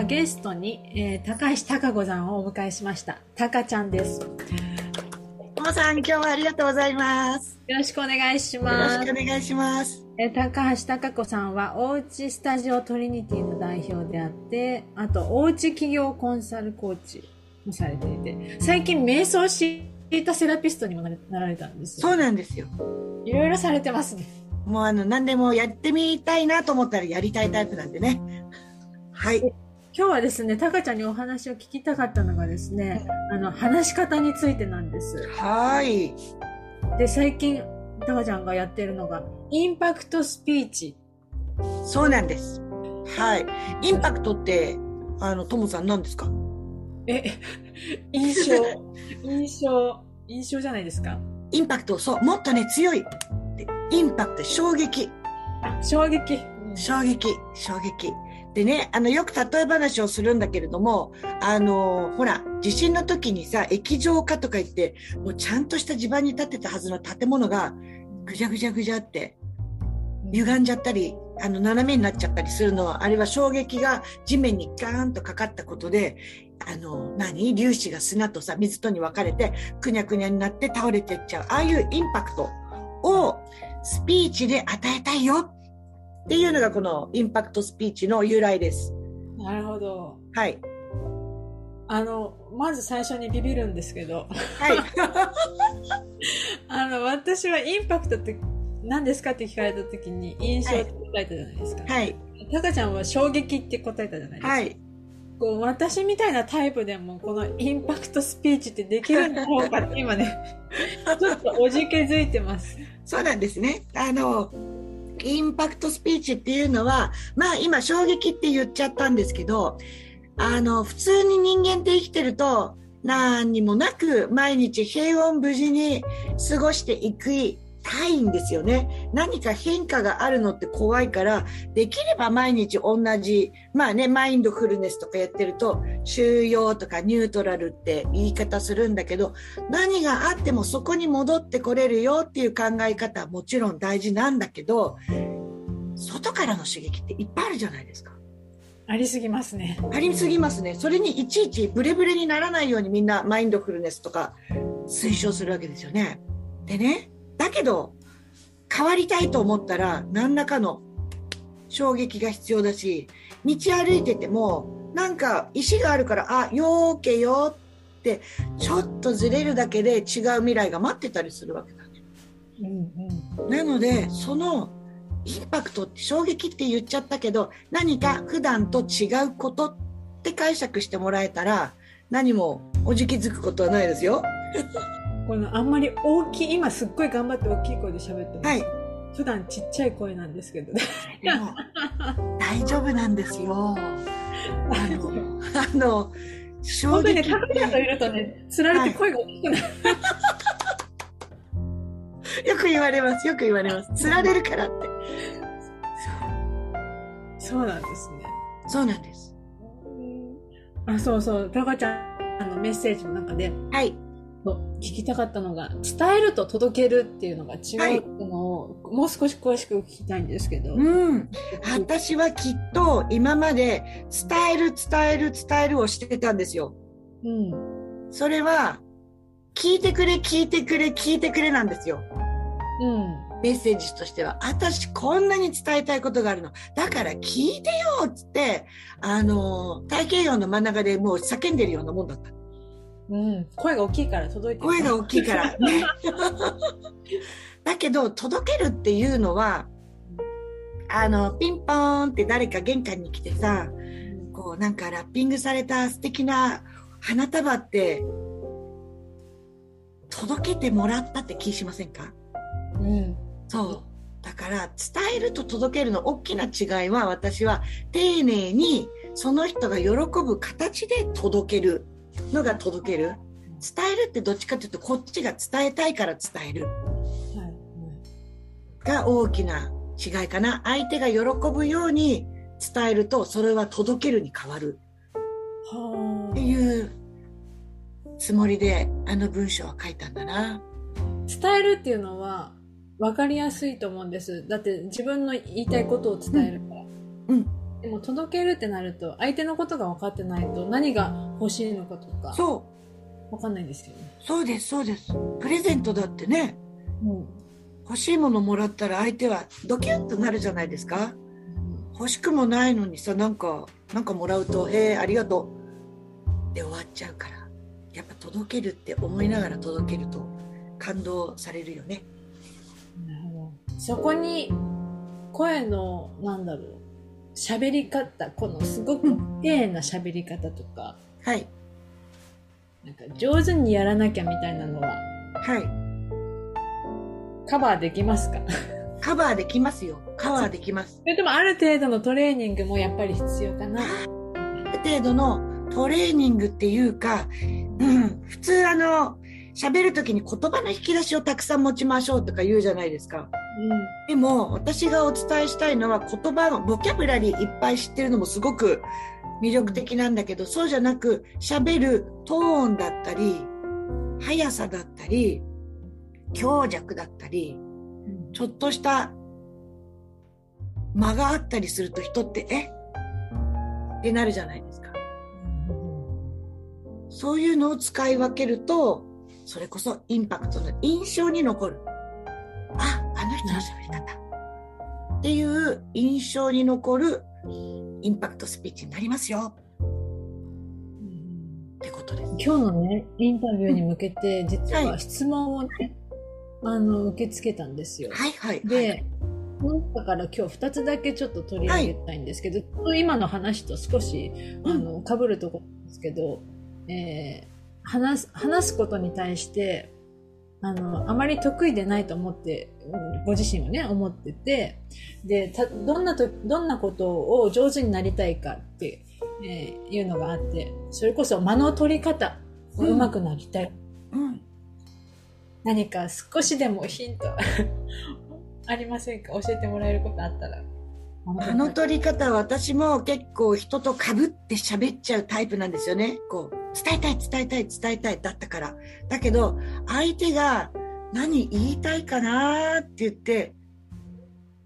はゲストに、えー、高橋貴子さんをお迎えしました。たかちゃんです。よともさん、今日はありがとうございます。ろしくお願いしよます。ろしくお願いします。えー高橋貴子さんは、おうちスタジオトリニティの代表であって、あと、おうち企業コンサルコーチもされていて、最近、瞑想シータセラピストにもなられたんですよ。そうなんですよ。いろいろされてますね。もうあの、何でもやってみたいなと思ったらやりたいタイプなんでね。はい。今日はですね、タカちゃんにお話を聞きたかったのがですね、あの、話し方についてなんです。はい。で、最近、タカちゃんがやってるのが、インパクトスピーチ。そうなんです。はい。インパクトって、あの、ともさん何ですか？え、印象、印象、印象じゃないですか？インパクト、そう、もっとね、強い。でインパクト、衝撃。あ衝撃。衝撃、衝撃。でね、あの、よく例え話をするんだけれども、あの、ほら、地震の時にさ、液状化とか言って、もうちゃんとした地盤に建てたはずの建物が、ぐじゃぐじゃぐじゃって、歪んじゃったり、あの、斜めになっちゃったりするのは、あれは衝撃が地面にガーンとかかったことで、あの、何？粒子が砂とさ、水とに分かれて、くにゃくにゃになって倒れてっちゃう。ああいうインパクトをスピーチで与えたいよっていうのがこのインパクトスピーチの由来です。なるほど。はい。あの、まず最初にビビるんですけど、はい。あの、私はインパクトって何ですかって聞かれた時に印象って答えたじゃないですか。はい。タカちゃんは衝撃って答えたじゃないですか。はい。こう私みたいなタイプでもこのインパクトスピーチってできるんだろうかって今ね、ちょっとおじけづいてます。そうなんですね。あの、インパクトスピーチっていうのは、まあ今衝撃って言っちゃったんですけど、あの、普通に人間って生きてると、何にもなく毎日平穏無事に過ごしていくたいんですよね。何か変化があるのって怖いから、できれば毎日同じ、まあね、マインドフルネスとかやってると、収容とかニュートラルって言い方するんだけど、何があってもそこに戻ってこれるよっていう考え方はもちろん大事なんだけど、外からの刺激っていっぱいあるじゃないですか。ありすぎますね。ありすぎますね。それにいちいちブレブレにならないようにみんなマインドフルネスとか推奨するわけですよね。でね、だけど変わりたいと思ったら何らかの衝撃が必要だし、道歩いててもなんか石があるから、あ、よーけよってちょっとずれるだけで違う未来が待ってたりするわけだね。うんうん。なので、そのインパクトって衝撃って言っちゃったけど、何か普段と違うことって解釈してもらえたら、何もおじきづくことはないですよ。このあんまり大きい、今すっごい頑張って大きい声で喋ってます。はい。普段ちっちゃい声なんですけど。大丈夫なんですよ。あの、あの、衝本当にね、撃っタカちゃんといるとね、つられて声が大きくなる。てよく言われます。よく言われます。釣られるからって。そうなんですね。そうなんです。あ、そうそう。タカちゃんのメッセージの中で、はい。聞きたかったのが、伝えると届けるっていうのが違うのを、もう少し詳しく聞きたいんですけど。うん。私はきっと今まで伝える、伝える、伝えるをしてたんですよ。うん。それは、聞いてくれ、聞いてくれ、聞いてくれなんですよ。うん。メッセージとしては。私、こんなに伝えたいことがあるの。だから聞いてよっつって、あの、体型用の真ん中でもう叫んでるようなもんだった。うん。声が大きいから届いてる声が大きいから。ね。だけど、届けるっていうのは、あの、ピンポーンって誰か玄関に来てさ、こうなんかラッピングされた素敵な花束って、届けてもらったって気しませんか？うん。そう。だから、伝えると届けるの大きな違いは、私は丁寧にその人が喜ぶ形で届けるのが届ける。伝えるってどっちかというと、こっちが伝えたいから伝えるはい。が大きな違いかな。相手が喜ぶように伝えると、それは届けるに変わるはっていうつもりで、あの文章は書いたんだな。伝えるっていうのは分かりやすいと思うんです。だって自分の言いたいことを伝える。うん。でも届けるってなると、相手のことが分かってないと何が欲しいのかとか、そう。分かんないですよね。そうです、そうです。プレゼントだってね、うん。欲しいものもらったら相手はドキュンとなるじゃないですか。欲しくもないのにさ、なんか、なんかもらうと、へえ、ありがとう。で終わっちゃうから。やっぱ届けるって思いながら届けると感動されるよね。なるほど。そこに、声の、なんだろう、喋り方、このすごく丁寧な喋り方とか、はい。なんか上手にやらなきゃみたいなのは、はい。カバーできますか？カバーできますよ。カバーできます。それともある程度のトレーニングもやっぱり必要かな。ある程度のトレーニングっていうか、うん、普通あの、喋るときに言葉の引き出しをたくさん持ちましょうとか言うじゃないですか。でも、私がお伝えしたいのは言葉のボキャブラリーいっぱい知ってるのもすごく魅力的なんだけど、そうじゃなく、喋るトーンだったり、速さだったり、強弱だったり、うん。ちょっとした間があったりすると人って、え？ってなるじゃないですか。そういうのを使い分けると、それこそインパクトの印象に残る。あ、あの人の喋り方。っていう印象に残るインパクトスピーチになりますよ。ってことです。今日のね、インタビューに向けて、実ははい質問をね、あの、受け付けたんですよ。はいはい。で、その中から今日2つだけちょっと取り上げたいんですけど、今の話と少し、あの、被るところなんですけど、えー話す、話すことに対して、あの、あまり得意でないと思って、うんご自身はね、思ってて、で、た、どんなと、どんなことを上手になりたいかって、えーいうのがあって、それこそ間の取り方を上手くなりたい。うん。何か少しでもヒント ありませんか？教えてもらえることあったら。あの取り方は私も結構人と被って喋っちゃうタイプなんですよね。こう、伝えたい、伝えたい、伝えたいだったから。だけど、相手が何言いたいかなって言って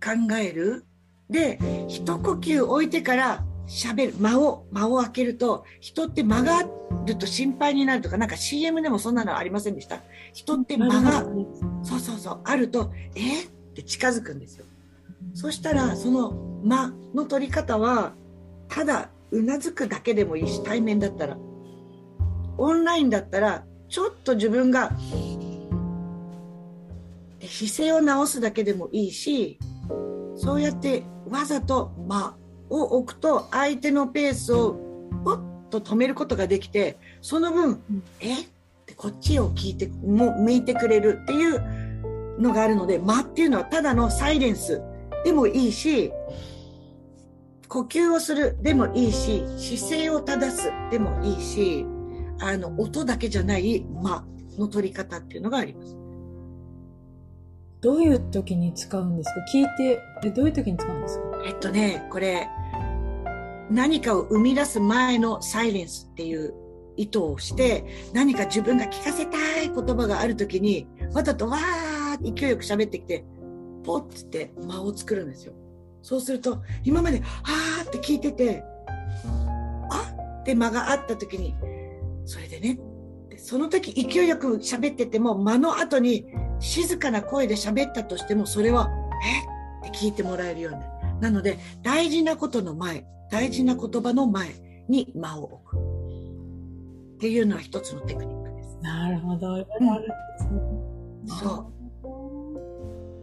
考える。で、一呼吸置いてから喋る。間を、間を開けると、人って間があると心配になるとか、なんか CM でもそんなのありませんでした？人って間が、そうそうそう、あると、えって近づくんですよ。そしたら、その間の取り方は、ただ、うなずくだけでもいいし、対面だったら。オンラインだったら、ちょっと自分が、姿勢を直すだけでもいいし、そうやってわざと間を置くと、相手のペースをポッと止めることができて、その分、えってこっちを聞いて、もう向いてくれるっていうのがあるので、間っていうのはただのサイレンスでもいいし、呼吸をするでもいいし、姿勢を正すでもいいし、あの、音だけじゃない間の取り方っていうのがあります。どういう時に使うんですか？聞いて、えどういう時に使うんですか？えっとね、これ、何かを生み出す前のサイレンスっていう意図をして、何か自分が聞かせたい言葉があるときに、わざとわーって勢いよく喋ってきて、ポッつって間を作るんですよ。そうすると、今まで、あーって聞いてて、あって間があったときに、それでね、でその時勢いよく喋ってても、間の後に静かな声で喋ったとしても、それは、え？って聞いてもらえるようになる。なので、大事なことの前、大事な言葉の前に間を置く。っていうのは一つのテクニックです。なるほど。いろいろあるん。そう。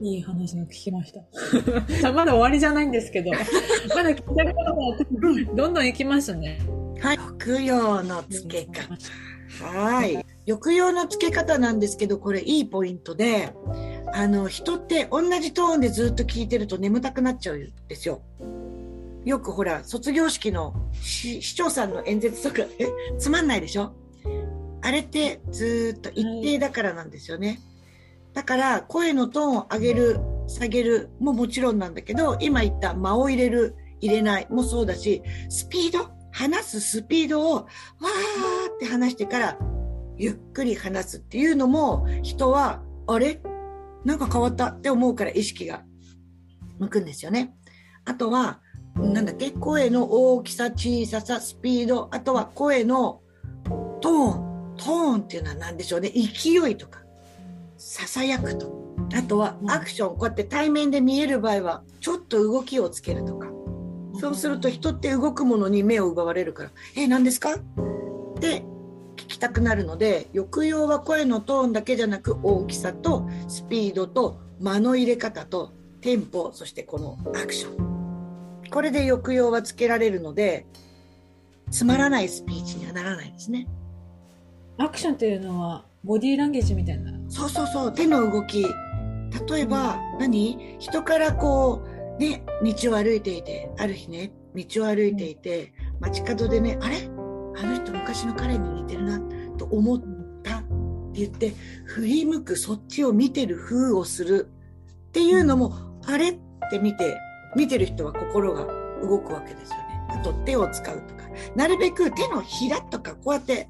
いい話が聞きました。まだ終わりじゃないんですけど、まだ聞きたいことがどんどん行きますね。はい。抑揚の付け方。はい。抑揚の付け方なんですけど、これいいポイントで、あの、人って同じトーンでずっと聞いてると眠たくなっちゃうんですよ。よくほら、卒業式の市市長さんの演説とか、え、つまんないでしょ？あれってずーっと一定だからなんですよね。だから、声のトーンを上げる、下げるももちろんなんだけど、今言った間を入れる、入れないもそうだし、スピード、話すスピードをわーって話してから、ゆっくり話すっていうのも、人は、あれ？なんか変わったって思うから意識が向くんですよね。あとは、なんだっけ？声の大きさ、小ささ、スピード、あとは声のトーン。トーンっていうのは何でしょうね？勢いとか、ささやくと。あとはアクション。こうやって対面で見える場合は、ちょっと動きをつけるとか。そうすると人って動くものに目を奪われるから、え、何ですか？って聞きたくなるので、抑揚は声のトーンだけじゃなく大きさとスピードと間の入れ方とテンポ、そしてこのアクション。これで抑揚はつけられるので、つまらないスピーチにはならないですね。アクションっていうのは、ボディーランゲージみたいな。そうそうそう、手の動き。例えば、何？人からこう、ね、道を歩いていて、ある日ね、道を歩いていて、街角でね、あれ？あの人昔の彼に似てるな、と思ったって言って、振り向く、そっちを見てる風をするっていうのも、あれ？って見て、見てる人は心が動くわけですよね。あと手を使うとか。なるべく手のひらとかこうやって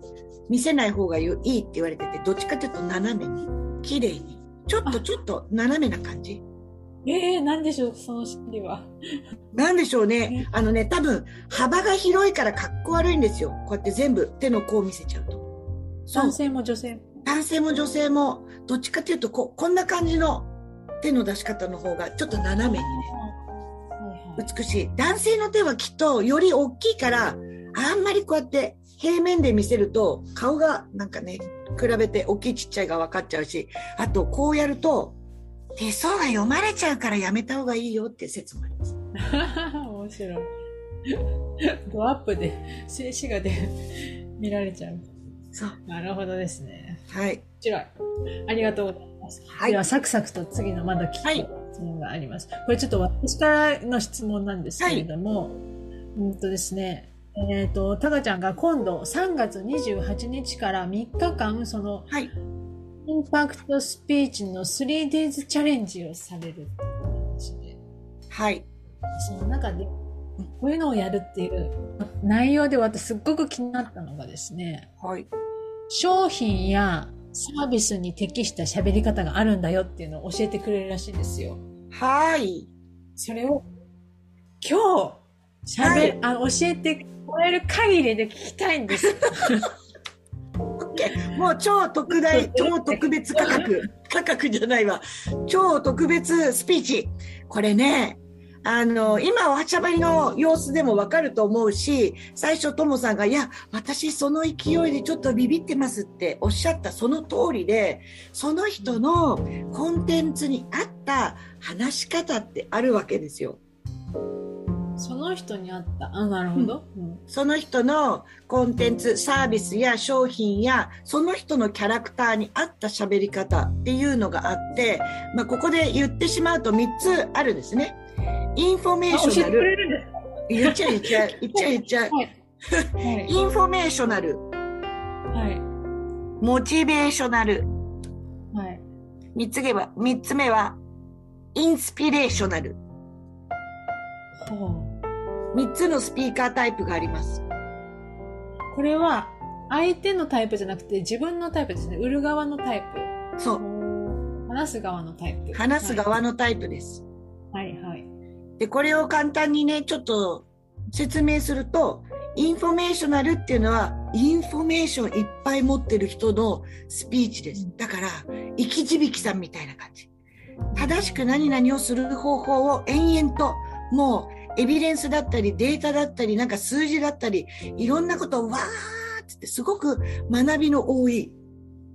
見せない方がいいって言われてて、どっちかというと斜めに、綺麗に、ちょっとちょっと斜めな感じ。ええー、なんでしょう、その心理は。なんでしょうね。あのね、多分、幅が広いからかっこ悪いんですよ。こうやって全部手の甲を見せちゃうと。男性も女性も。男性も女性も、どっちかというとこ、こんな感じの手の出し方の方が、ちょっと斜めにね、美しい。男性の手はきっとより大きいから、あんまりこうやって平面で見せると顔がなんかね、比べて大きいちっちゃいが分かっちゃうし、あとこうやると手相が読まれちゃうからやめた方がいいよって説もあります。面白い。ドアップで静止画で見られちゃう。そう。なるほどですね。はい。面白い。ありがとうございます。はい。では、サクサクと次のまだ聞く。はい質問があります。これちょっと私からの質問なんですけれども、はい、うんとですね、えっ、ー、と、タカちゃんが今度3月28日から3日間、その、はい、インパクトスピーチの 3days チャレンジをされるって話で。はい。その中で、こういうのをやるっていう内容で私すっごく気になったのがですね、はい。商品やサービスに適した喋り方があるんだよっていうのを教えてくれるらしいんですよ。はい。それを今日喋、はい、あ教えてもらえる限りで聞きたいんです。もう超特大、超特別価格。価格じゃないわ。超特別スピーチ。これね、あの、今、おしゃべりの様子でもわかると思うし、最初、ともさんが、いや、私、その勢いでちょっとビビってますっておっしゃったその通りで、その人のコンテンツに合った話し方ってあるわけですよ。その人に合った。あ、なるほど、うん、その人のコンテンツ、サービスや商品や、その人のキャラクターに合った喋り方っていうのがあって、まあ、ここで言ってしまうと3つあるんですね。 informational。言っちゃう言っちゃう。言っちゃう言っちゃう。informational。はい。 motivational。はい。三つ目は、三つ目は、 inspirational。三つのスピーカータイプがあります。これは、相手のタイプじゃなくて自分のタイプですね。売る側のタイプ。そう。話す側のタイプ。話す側のタイプです。はいはい。で、これを簡単にね、ちょっと説明すると、 informational っていうのは、インフォメーションいっぱい持ってる人のスピーチです。だから、生き字引さんみたいな感じ。正しく何々をする方法を延々と、もう、エビデンスだったり、データだったり、なんか数字だったり、いろんなことをわーってすごく学びの多い、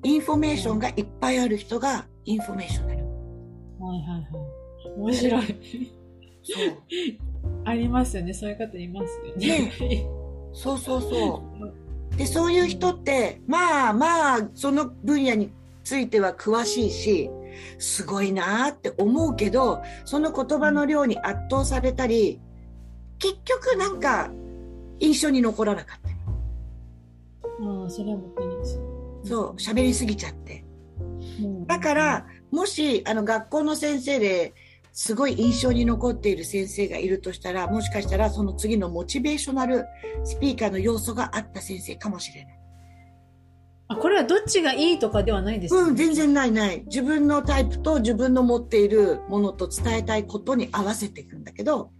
インフォメーションがいっぱいある人が informational。はいはいはい。面白い。そう。ありますよね。そういう方いますよね。ねそうそうそう。で、そういう人って、まあまあ、その分野については詳しいし、すごいなって思うけど、その言葉の量に圧倒されたり、結局なんか印象に残らなかったり。ああ、それはもったいないです。そう、喋りすぎちゃって。だから、もし、あの、学校の先生で、すごい印象に残っている先生がいるとしたら、もしかしたらその次のモチベーショナルスピーカーの要素があった先生かもしれない。あ、これはどっちがいいとかではないですか、うん、全然ないない。自分のタイプと自分の持っているものと伝えたいことに合わせていくんだけど、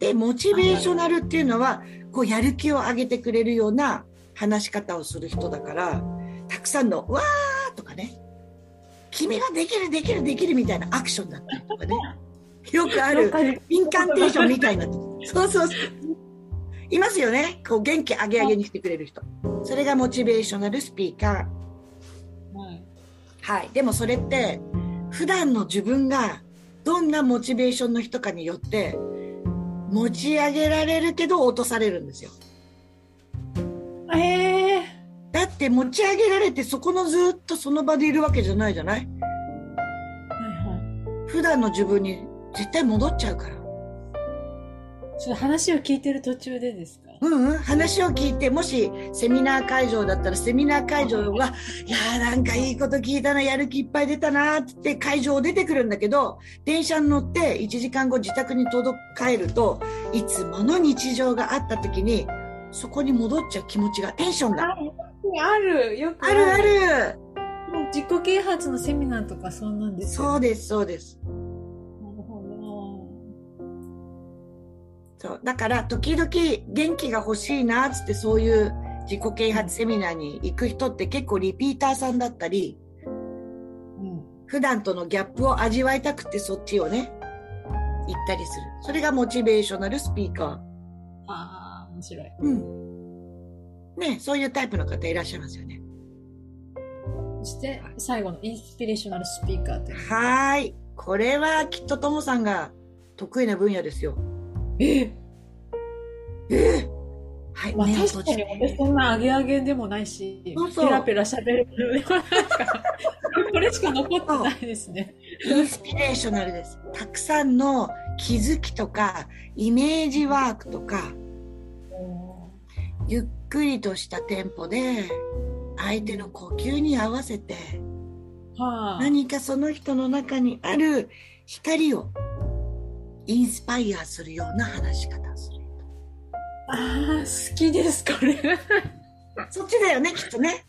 で、モチベーショナルっていうのは、こう、やる気を上げてくれるような話し方をする人だから、たくさんの、わーとかね、君ができる、できる、できるみたいなアクションだったりとかね。よくある、インカンテーションみたいな。そうそうそう。いますよね。こう、元気上げ上げにしてくれる人。それがモチベーショナルスピーカー。はい。はい。でもそれって、普段の自分がどんなモチベーションの人かによって、持ち上げられるけど落とされるんですよ。ええだって持ち上げられてそこのずっとその場でいるわけじゃないじゃない？はいはい。普段の自分に絶対戻っちゃうから。ちょっと話を聞いてる途中でですか？うんうん、話を聞いて、もしセミナー会場だったら、セミナー会場は、いやーなんかいいこと聞いたな、やる気いっぱい出たなーって会場を出てくるんだけど、電車に乗って1時間後自宅に届帰ると、いつもの日常があった時に、そこに戻っちゃう気持ちが、テンションが。あるよくあるある自己啓発のセミナーとかそんなんですよ。そうです、そうです。そう。だから、時々元気が欲しいなーっつって、そういう自己啓発セミナーに行く人って結構リピーターさんだったり、ど。うん。普段とのギャップを味わいたくてそっちをね、行ったりする。それがモチベーショナルスピーカああ、面白い。ー。うん。ね、そういうタイプの方いらっしゃいますよね。そして、最後のインスピレーショナルスピーカーって。はーい。これはきっとともさんが得意な分野ですよ。えええはい、まあ、確かに。私そんなアゲアゲでもないし、そうそうペラペラ喋るのでもないから、これしか残ってないですね。インスピレーショナルです。たくさんの気づきとか、イメージワークとか、ゆっくりとしたテンポで、相手の呼吸に合わせて、はあ、何かその人の中にある光をインスパイアするような話し方をする。ああ、好きです、これ。そっちだよね、きっとね。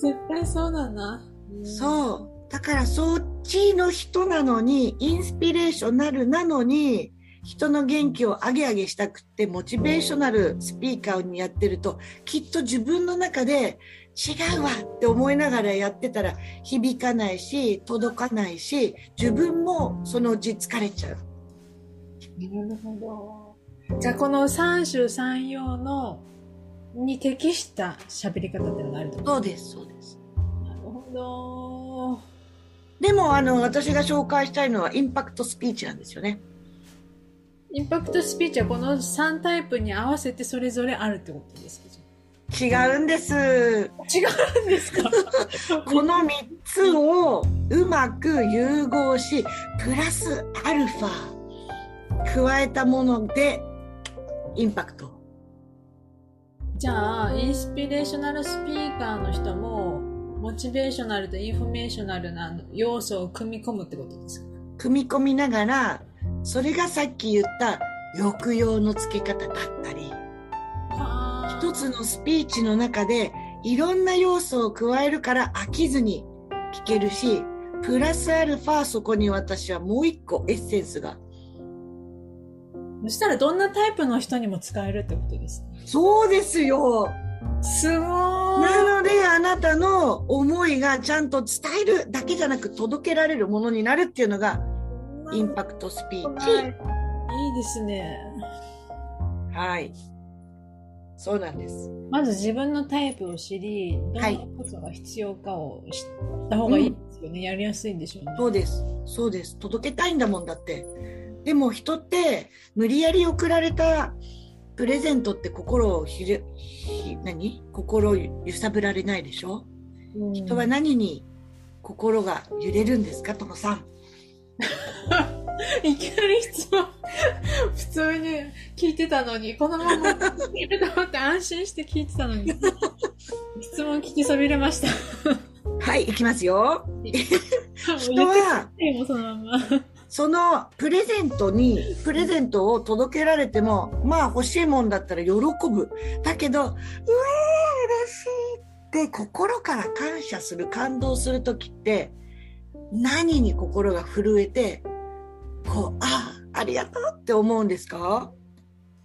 絶対そうだな。う。そう。だからそっちの人なのに、インスピレーショナルなのに、人の元気を上げ上げしたくって、モチベーショナルスピーカーにやってると、きっと自分の中で違うわって思いながらやってたら響かないし、届かないし、自分もそのうち疲れちゃう。なるほど。じゃあ、この三種三様の、に適した喋り方っていうのがあると？思そうです、そうです。う。なるほど。でも、あの、私が紹介したいのはインパクトスピーチなんですよね。インパクトスピーチはこの3タイプに合わせてそれぞれあるってことですか？違うんです。違うんですか？この3つをうまく融合し、プラスアルファ加えたものでインパクト。じゃあ、インスピレーショナルスピーカーの人も、motivational と informational な要素を組み込むってことですか？組み込みながら、それがさっき言った抑揚の付け方だったり、は一つのスピーチの中でいろんな要素を加えるから飽きずに聞けるし、プラスアルファそこに私はもう一個エッセンスが。そしたらどんなタイプの人にも使えるってことですね。そうですよ。すごーい。なのであなたの思いがちゃんと伝えるだけじゃなく届けられるものになるっていうのがインパクトスピーチ。はいいいですね。はい。そうなんです。まず自分のタイプを知り、どんなことが必要かを知った方がいいですよね。やりやすいんでしょうね。そうです。そうです。届けたいんだもんだって。でも人って無理やり送られたプレゼントって心をひれ、ひ何？心を揺さぶられないでしょ？うん人は何に心が揺れるんですかともさん？いきなり質問、普通に聞いてたのに、このまま聞いてと思って安心して聞いてたのに、質問聞きそびれました。はい、いきますよ。人人は、そのプレゼントに、プレゼントを届けられても、まあ欲しいもんだったら喜ぶ。だけど、うわー、嬉しいって心から感謝する、感動するときって、何に心が震えて、こう、ああ、ありがとうって思うんですか？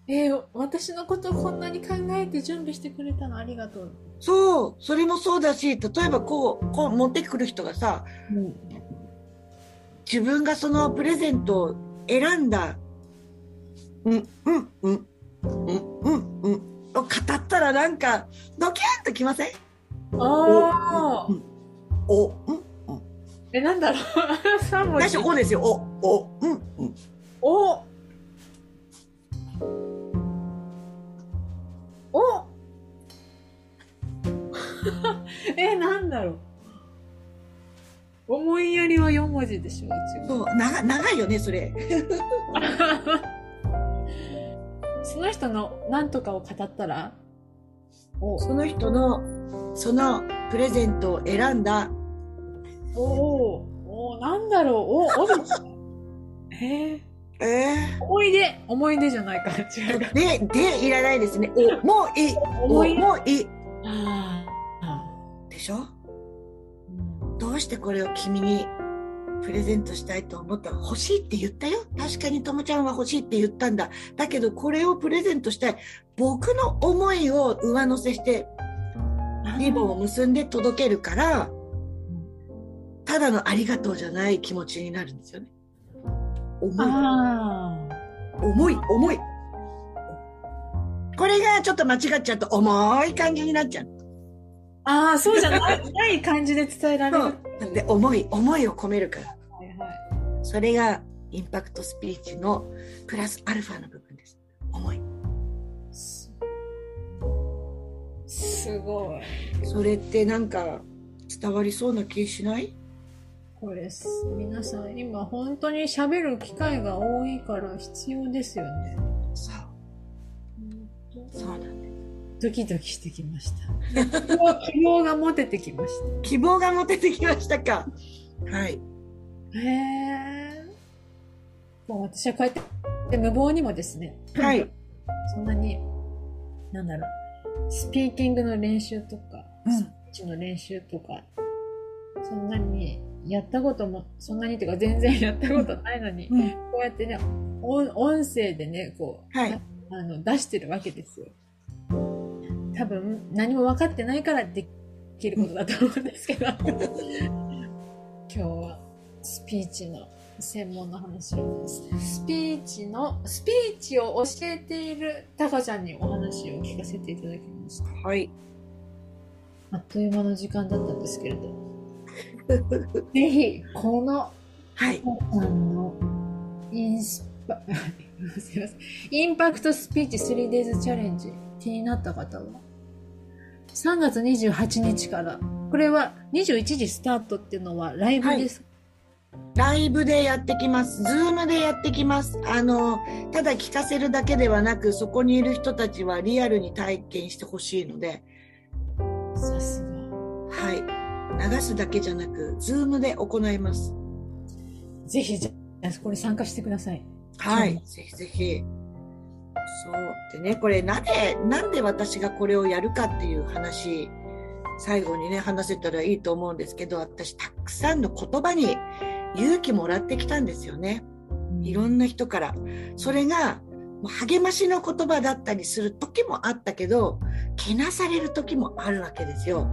えー私のことこんなに考えて準備してくれたのありがとう。そう、それもそうだし、例えばこう、こう持ってくる人がさ、うん。自分がそのプレゼントを選んだ、うん、うん、うん、うん、うん、うん、を語ったらなんか、ドキュンときません？ああう。んお、うん、うん。え、なんだろう。三文字最初。こうですよ。お、お、長長いよね、それ。その人の何とかを語ったら？おその人の、そのプレゼントを選んだ、おおおなんだろう？お、お。えー、え思い出思い出じゃないか。違うか。ー、で、で、いらないですね。お、もういい。お、もういい。ああ。でしょ？うんどうしてこれを君にプレゼントしたいと思ったら欲しいって言ったよ。確かにともちゃんは欲しいって言ったんだ。だけどこれをプレゼントしたい。僕の思いを上乗せしてリボンを結んで届けるから、ただのありがとうじゃない気持ちになるんですよね。重い。あ重い、重い。これがちょっと間違っちゃうと重い感じになっちゃう。あ。ああ、そうじゃないない感じで伝えられる。で、重い、思いを込めるから。はいはい。それがインパクトスピーチのプラスアルファの部分です。重い。すすごい。それってなんか伝わりそうな気しない？これす、皆さん今本当に喋る機会が多いから必要ですよね。そう。そうなんです。ドキドキしてきました。希望希望が持ててきまし希望が持ててきましたか。はい。た。へえ。もう私はこうやって無謀にもですね、はい。そんなに、なんだろう、スピーキングの練習とか、うんスピーチの練習とか、そんなにやったことも、そんなにっていうか全然やったことないのに、うんこうやってね、音音声でね、こう、はいあの出してるわけですよ。多分何も分かってないからできることだと思うんですけど、今日はスピーチの専門の話をスピーチの、スピーチを教えているタカちゃんにお話を聞かせていただきました。はい。あっという間の時間だったんですけれど、ぜひ、このはい。タカちゃんのインスパ、すいません。インパクトスピーチ 3days チャレンジ気になった方は、3月28日から、これは21時スタートっていうのはライブです。ライブでやってきます。ズームでやってきます。あの、ただ聞かせるだけではなく、そこにいる人たちはリアルに体験してほしいので、さすが。はい。流すだけじゃなく、ズームで行います。ぜひ、じゃあこれ参加してください。はい。ぜひぜひ。そう。でね、これなぜ、なんで私がこれをやるかっていう話、最後にね、話せたらいいと思うんですけど、私、たくさんの言葉に勇気もらってきたんですよね。いろんな人から。それが、もう励ましの言葉だったりする時もあったけど、けなされる時もあるわけですよ。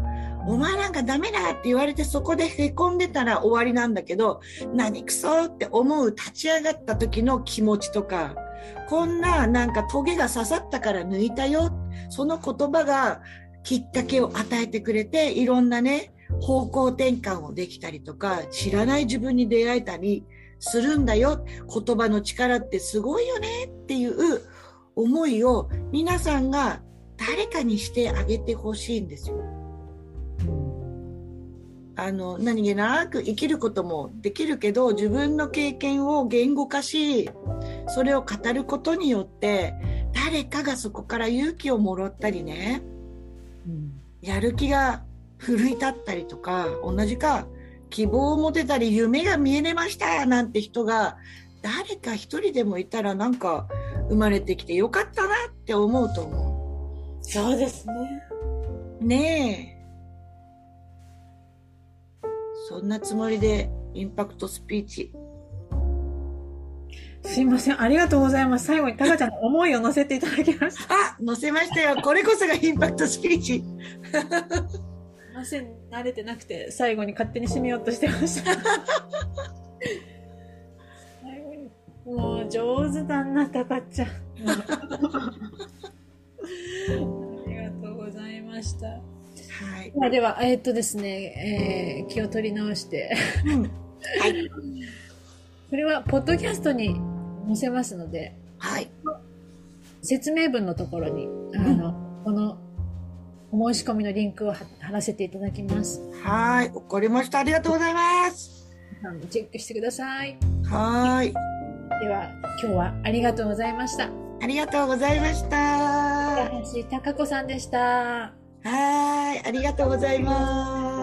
お前なんかダメだって言われてそこでへこんでたら終わりなんだけど、何くそって思う立ち上がった時の気持ちとか、こんななんかトゲが刺さったから抜いたよ。その言葉がきっかけを与えてくれて、いろんなね、方向転換をできたりとか、知らない自分に出会えたりするんだよ。言葉の力ってすごいよねっていう思いを皆さんが誰かにしてあげてほしいんですよ。あの、何気なく生きることもできるけど、自分の経験を言語化し、それを語ることによって、誰かがそこから勇気をもらったりね、うんやる気が奮い立ったりとか、同じか、希望を持てたり、夢が見えれましたなんて人が、誰か一人でもいたらなんか生まれてきてよかったなって思うと思そうですね。う。ねえ。そんなつもりでインパクトスピーチ。不すいません。ありがとうございます。最後にタカちゃんの思いを乗せていただきました。あ、載せましたよ。これこそがインパクトスピーチ。すいません。慣れてなくて、最後に勝手に締めようとしてました。最後に。もう上手だな、タカちゃん。ありがとうございました。はい。まあ、では、えーっとですね、えー気を取り直して、うん。はい。これはポッドキャストに載せますので、はい。説明文のところに、あの、このお申し込みのリンクを貼貼らせていただきます。はい。わかりました。ありがとうございます。チェックしてください。はい。では、今日はありがとうございました。ありがとうございました。は高橋貴子さんでした。い。ありがとうございます。